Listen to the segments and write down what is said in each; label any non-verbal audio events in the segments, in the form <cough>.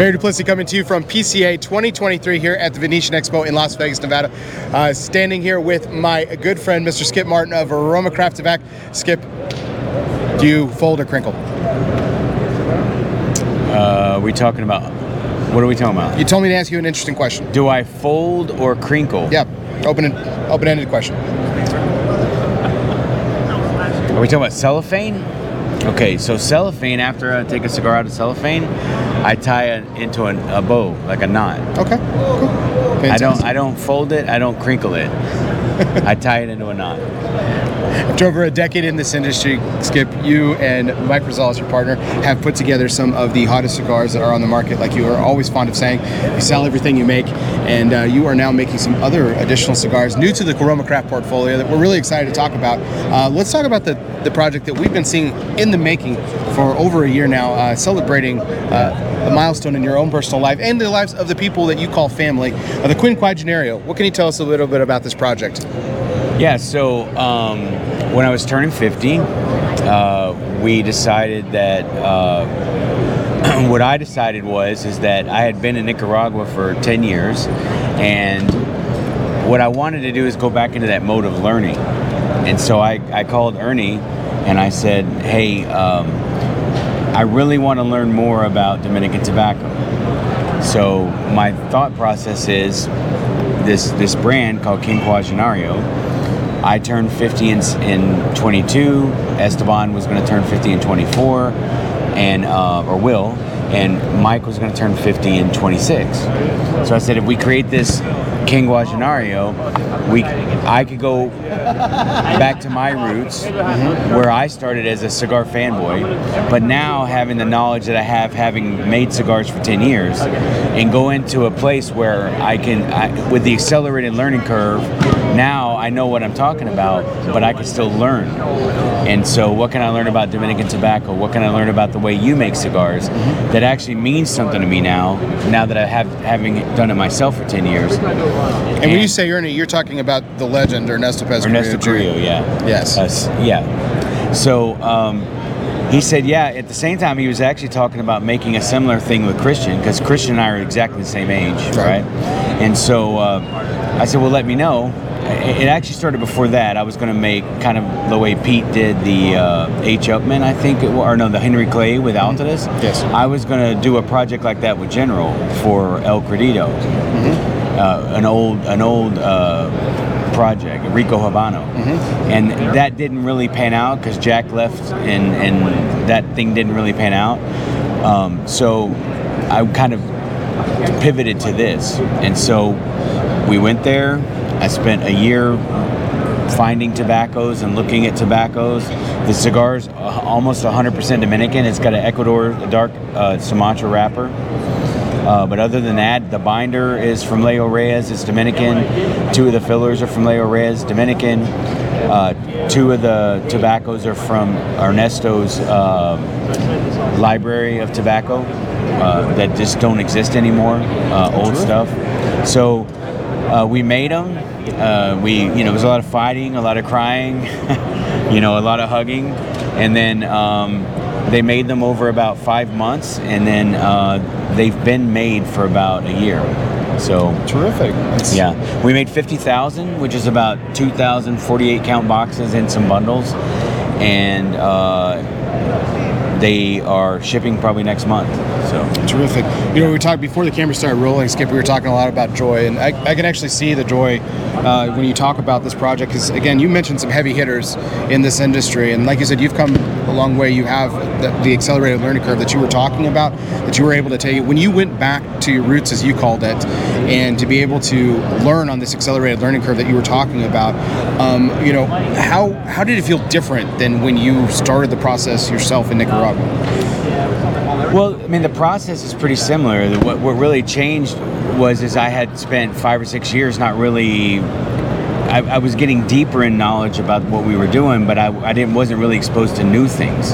Bear Duplisea coming to you from PCA 2023 here at the Venetian Expo in Las Vegas, Nevada. Uh, standing here with my good friend, Mr. Skip Martin of RoMa Craft Tobac. Skip, do you fold or crinkle? Uh, we talking about what are we talking about? You told me to ask you an interesting question. Do I fold or crinkle? Yeah, open open-ended question. Are we talking about cellophane? Okay, so cellophane. After I take a cigar out of cellophane, I tie it into an, a bow, like a knot. Okay, cool. I don't. I don't fold it. I don't crinkle it. I tie it into a knot. After over a decade in this industry, Skip, you and Mike Rosales, your partner, have put together some of the hottest cigars that are on the market. Like you are always fond of saying, you sell everything you make, and uh, you are now making some other additional cigars new to the RoMa Craft portfolio that we're really excited to talk about. Uh, let's talk about the, the project that we've been seeing in the making for over a year now, uh, celebrating uh, a milestone in your own personal life and the lives of the people that you call family. Uh, the Quinquagenario. What can you tell us a little bit about this project? Yeah, so um, when I was turning 50, uh, we decided that uh, <clears throat> what I decided was is that I had been in Nicaragua for 10 years, and what I wanted to do is go back into that mode of learning. And so I, I called Ernie and I said, hey, um, I really want to learn more about Dominican tobacco. So my thought process is this this brand called King Quinquagenario I turned 50 in, in 22. Esteban was going to turn 50 in 24, and uh, or will, and Mike was going to turn 50 in 26. So I said, if we create this Quinquagenario, we I could go back to my roots, mm-hmm. where I started as a cigar fanboy, but now having the knowledge that I have, having made cigars for 10 years, and go into a place where I can, I, with the accelerated learning curve, now I know what I'm talking about, but I can still learn. And so, what can I learn about Dominican tobacco? What can I learn about the way you make cigars mm-hmm. that actually means something to me now? Now that I have having done it myself for 10 years. And, and when you say Ernie, you're talking about the legend Ernesto Pez Ernesto Carrillo, yeah. Yes. Uh, yeah. So. Um, he said, yeah, at the same time, he was actually talking about making a similar thing with Christian, because Christian and I are exactly the same age, right? right? And so uh, I said, well, let me know it actually started before that. I was going to make kind of the way Pete did the uh, H. Upmann, I think, it, or no, the Henry Clay with mm-hmm. Altadis. Yes. I was going to do a project like that with General for El Credito, mm-hmm. uh, an old, an old. Uh, project, Rico Habano, mm-hmm. and that didn't really pan out because Jack left, and and that thing didn't really pan out. Um, so I kind of pivoted to this, and so we went there I spent a year finding tobaccos and looking at tobaccos. The cigar's almost 100% Dominican. It's got an Ecuador dark uh, Sumatra wrapper. Uh, but other than that, the binder is from Leo Reyes, it's Dominican. Two of the fillers are from Leo Reyes, Dominican. Uh, two of the tobaccos are from Ernesto's uh, library of tobacco uh, that just don't exist anymore, uh, old stuff. So we made them uh, we, you know, it was a lot of fighting, a lot of crying, <laughs> you know, a lot of hugging, and then um, they made them over about five months, and then uh, they've been made for about a year. So terrific. That's... Yeah, we made fifty thousand, which is about two thousand forty-eight count boxes in some bundles, and. Uh, they are shipping probably next month. So terrific. You know, we talked before the camera started rolling, Skip. We were talking a lot about joy, and I, I can actually see the joy uh, when you talk about this project. Because again, you mentioned some heavy hitters in this industry, and like you said, you've come a long way. You have the, the accelerated learning curve that you were talking about, that you were able to take. When you went back to your roots, as you called it, and to be able to learn on this accelerated learning curve that you were talking about, um, you know, how how did it feel different than when you started the process yourself in Nicaragua? Well, I mean, the process is pretty similar. What, what really changed was is I had spent five or six years not really. I, I was getting deeper in knowledge about what we were doing, but I, I didn't wasn't really exposed to new things.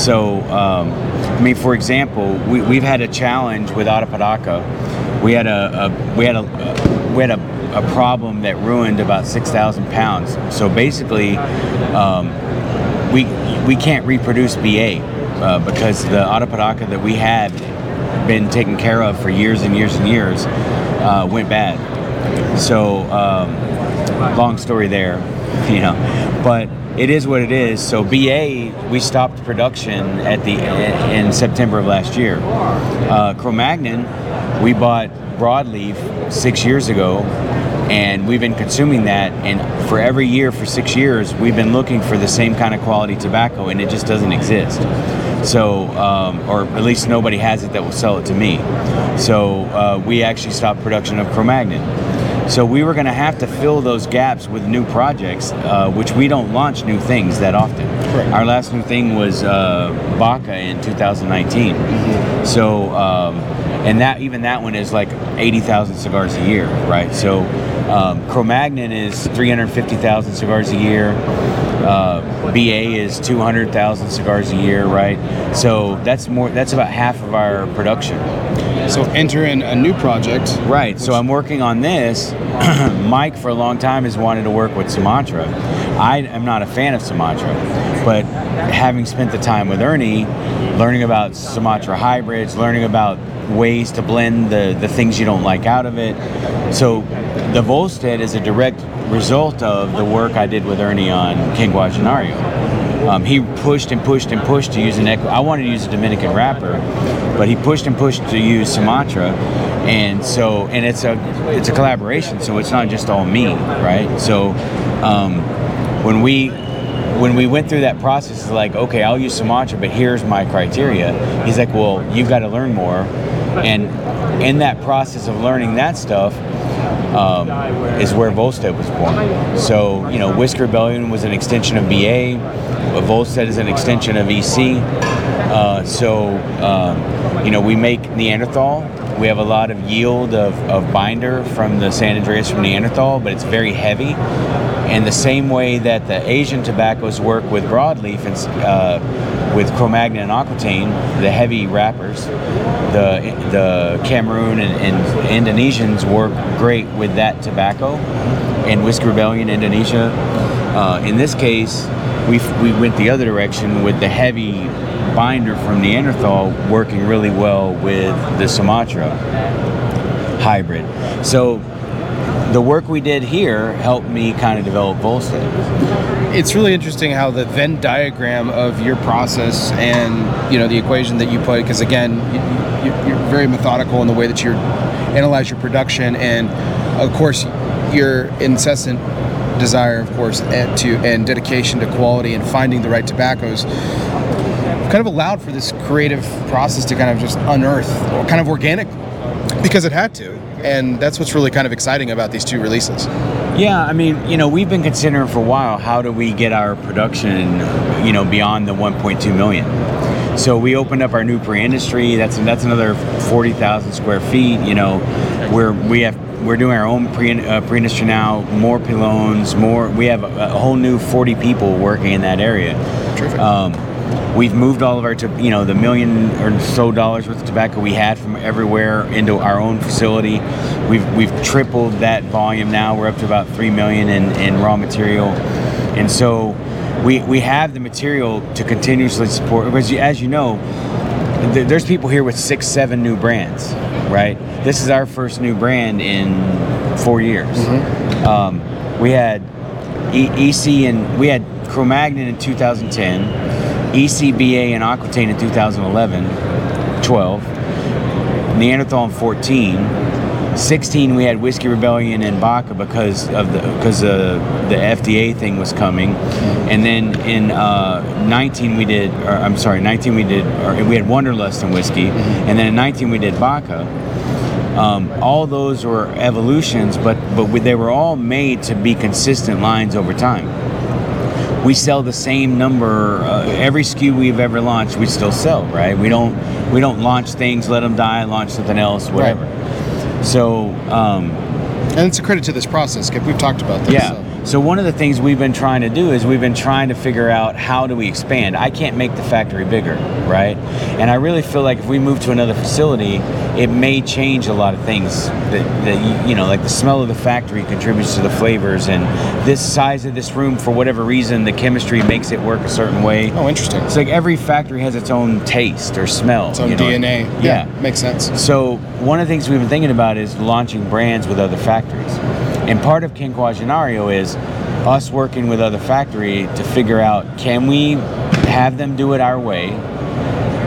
So, um, I mean, for example, we, we've had a challenge with Arapiraca. We had a, a we had a we had a, a problem that ruined about six thousand pounds. So basically, um, we we can't reproduce BA uh, because the Arapiraca that we had been taken care of for years and years and years uh, went bad. So, um, long story there, <laughs> you know, but it is what it is. So BA, we stopped production at the in September of last year. Uh, Cro-Magnon, we bought broadleaf six years ago, and we've been consuming that. And for every year for six years, we've been looking for the same kind of quality tobacco, and it just doesn't exist. So, um, or at least nobody has it that will sell it to me. So uh, we actually stopped production of Cro-Magnon. So we were going to have to fill those gaps with new projects, uh, which we don't launch new things that often. Correct. Our last new thing was uh, Baca in 2019. So, um, and that even that one is like 80,000 cigars a year, right? So, um, Cro-Magnon is 350,000 cigars a year. Uh, BA is 200,000 cigars a year, right? So that's more. That's about half of our production. So enter in a new project. Right. So I'm working on this. <clears throat> Mike, for a long time, has wanted to work with Sumatra. I am not a fan of Sumatra, but having spent the time with Ernie, learning about Sumatra hybrids, learning about ways to blend the, the things you don't like out of it. So the Volstead is a direct result of the work I did with Ernie on Quinquagenario. Um, he pushed and pushed and pushed to use an equi- I wanted to use a Dominican wrapper, but he pushed and pushed to use Sumatra, and so and it's a it's a collaboration, so it's not just all me, right? So um, when we when we went through that process, it's like okay, I'll use Sumatra, but here's my criteria. He's like, well, you've got to learn more, <laughs> and in that process of learning that stuff, um, is where Volstead was born. So, you know, Whiskey Rebellion was an extension of BA. Volstead is an extension of EC. Uh, so, um, you know, we make Neanderthal. We have a lot of yield of, of binder from the San Andrés from Neanderthal, but it's very heavy. And the same way that the Asian tobaccos work with broadleaf and uh, with Cro-Magnon and Aquitaine, the heavy wrappers, the the Cameroon and, and Indonesians work great with that tobacco, and Whiskey Rebellion Indonesia. Uh, in this case, we we went the other direction with the heavy binder from Neanderthal working really well with the Sumatra hybrid. So the work we did here helped me kind of develop Volstead. It's really interesting how the Venn diagram of your process and you know the equation that you put, because again, you, you're very methodical in the way that you analyze your production, and of course, your incessant desire, of course, and to and dedication to quality and finding the right tobaccos kind of allowed for this creative process to kind of just unearth, kind of organic, because it had to. And that's what's really kind of exciting about these two releases. Yeah, I mean, you know, we've been considering for a while how do we get our production, you know, beyond the 1.2 million. So we opened up our new pre-industry. That's that's another 40,000 square feet. You know, where we have we're doing our own pre uh, pre-industry now. More pylons, more. We have a, a whole new 40 people working in that area. Terrific. Um, we've moved all of our, to, you know, the million or so dollars worth of tobacco we had from everywhere into our own facility. We've we've tripled that volume now. We're up to about three million in, in raw material, and so we we have the material to continuously support. Because you- as you know, th- there's people here with six, seven new brands, right? This is our first new brand in four years. Um, we had e- EC and we had Cro-Magnon in 2010, ECBA and Aquitaine in 2011, 12, Neanderthal in 14. 16 we had Whiskey Rebellion and Baca because of the because uh, the FDA thing was coming, and then in uh, 19 we did or I'm sorry 19 we did or we had Wunderlust and whiskey, and then in 19 we did Baca. Um, all those were evolutions, but but we, they were all made to be consistent lines over time. We sell the same number uh, every SKU we've ever launched. We still sell, right? We don't we don't launch things, let them die, launch something else, whatever. So um, And it's a credit to this process. We've talked about this. yeah, so. So one of the things we've been trying to do is we've been trying to figure out how do we expand. I can't make the factory bigger, right? And I really feel like if we move to another facility, it may change a lot of things. That, that you, know, like the smell of the factory contributes to the flavors, and this size of this room, for whatever reason, the chemistry makes it work a certain way. Oh, interesting. It's like every factory has its own taste or smell. Its own you know? DNA. Yeah. makes sense. So one of the things we've been thinking about is launching brands with other factories. And part of Quinquagenario is us working with other factory to figure out can we have them do it our way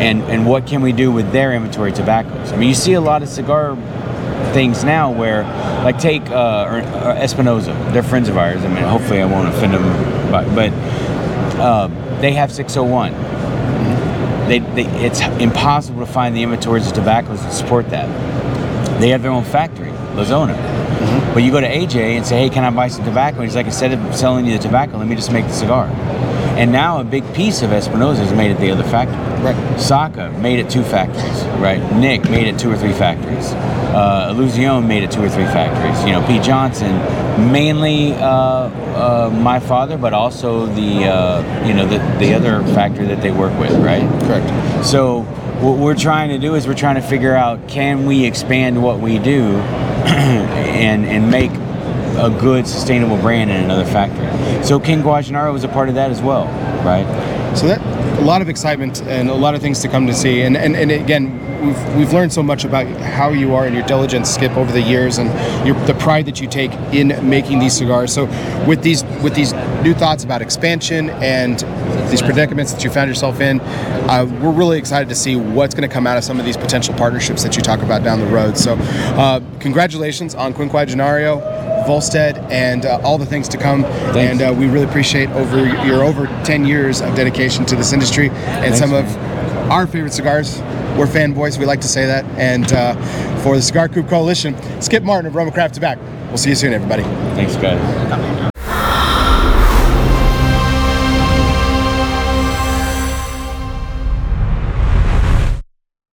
and and what can we do with their inventory tobaccos. I mean you see a lot of cigar things now where like take uh, or Espinosa, they're friends of ours. I mean hopefully I won't offend them but, but uh, they have 601 they, they, it's impossible to find the inventories of tobaccos to support that. They have their own factory, La Zona. But you go to AJ and say, hey, can I buy some tobacco? And he's like, instead of selling you the tobacco, let me just make the cigar. And now a big piece of Espinosa is made at the other factory. Right. Saka made it two factories, right? Nick made it two or three factories. Uh, Illusione made it two or three factories. You know, Pete Johnson, mainly uh, uh, my father, but also the uh, you know the, the other factory that they work with, right? Correct. So what we're trying to do is we're trying to figure out can we expand what we do <clears throat> and and make a good sustainable brand in another factory. So Quinquagenario was a part of that as well, right? So that a lot of excitement and a lot of things to come to see. And and, and again, we've we've learned so much about how you are and your diligence, Skip, over the years, and your, the pride that you take in making these cigars. So with these with these new thoughts about expansion and these predicaments that you found yourself in, uh, we're really excited to see what's going to come out of some of these potential partnerships that you talk about down the road. So, uh, congratulations on Quinquagenario. Volstead and uh, all the things to come. And uh, we really appreciate over your over 10 years of dedication to this industry and some of our favorite cigars. We're fanboys, we like to say that. And uh, for the Cigar Coop Coalition, Skip Martin of RoMa Craft Tobac. We'll see you soon, everybody. Thanks, guys.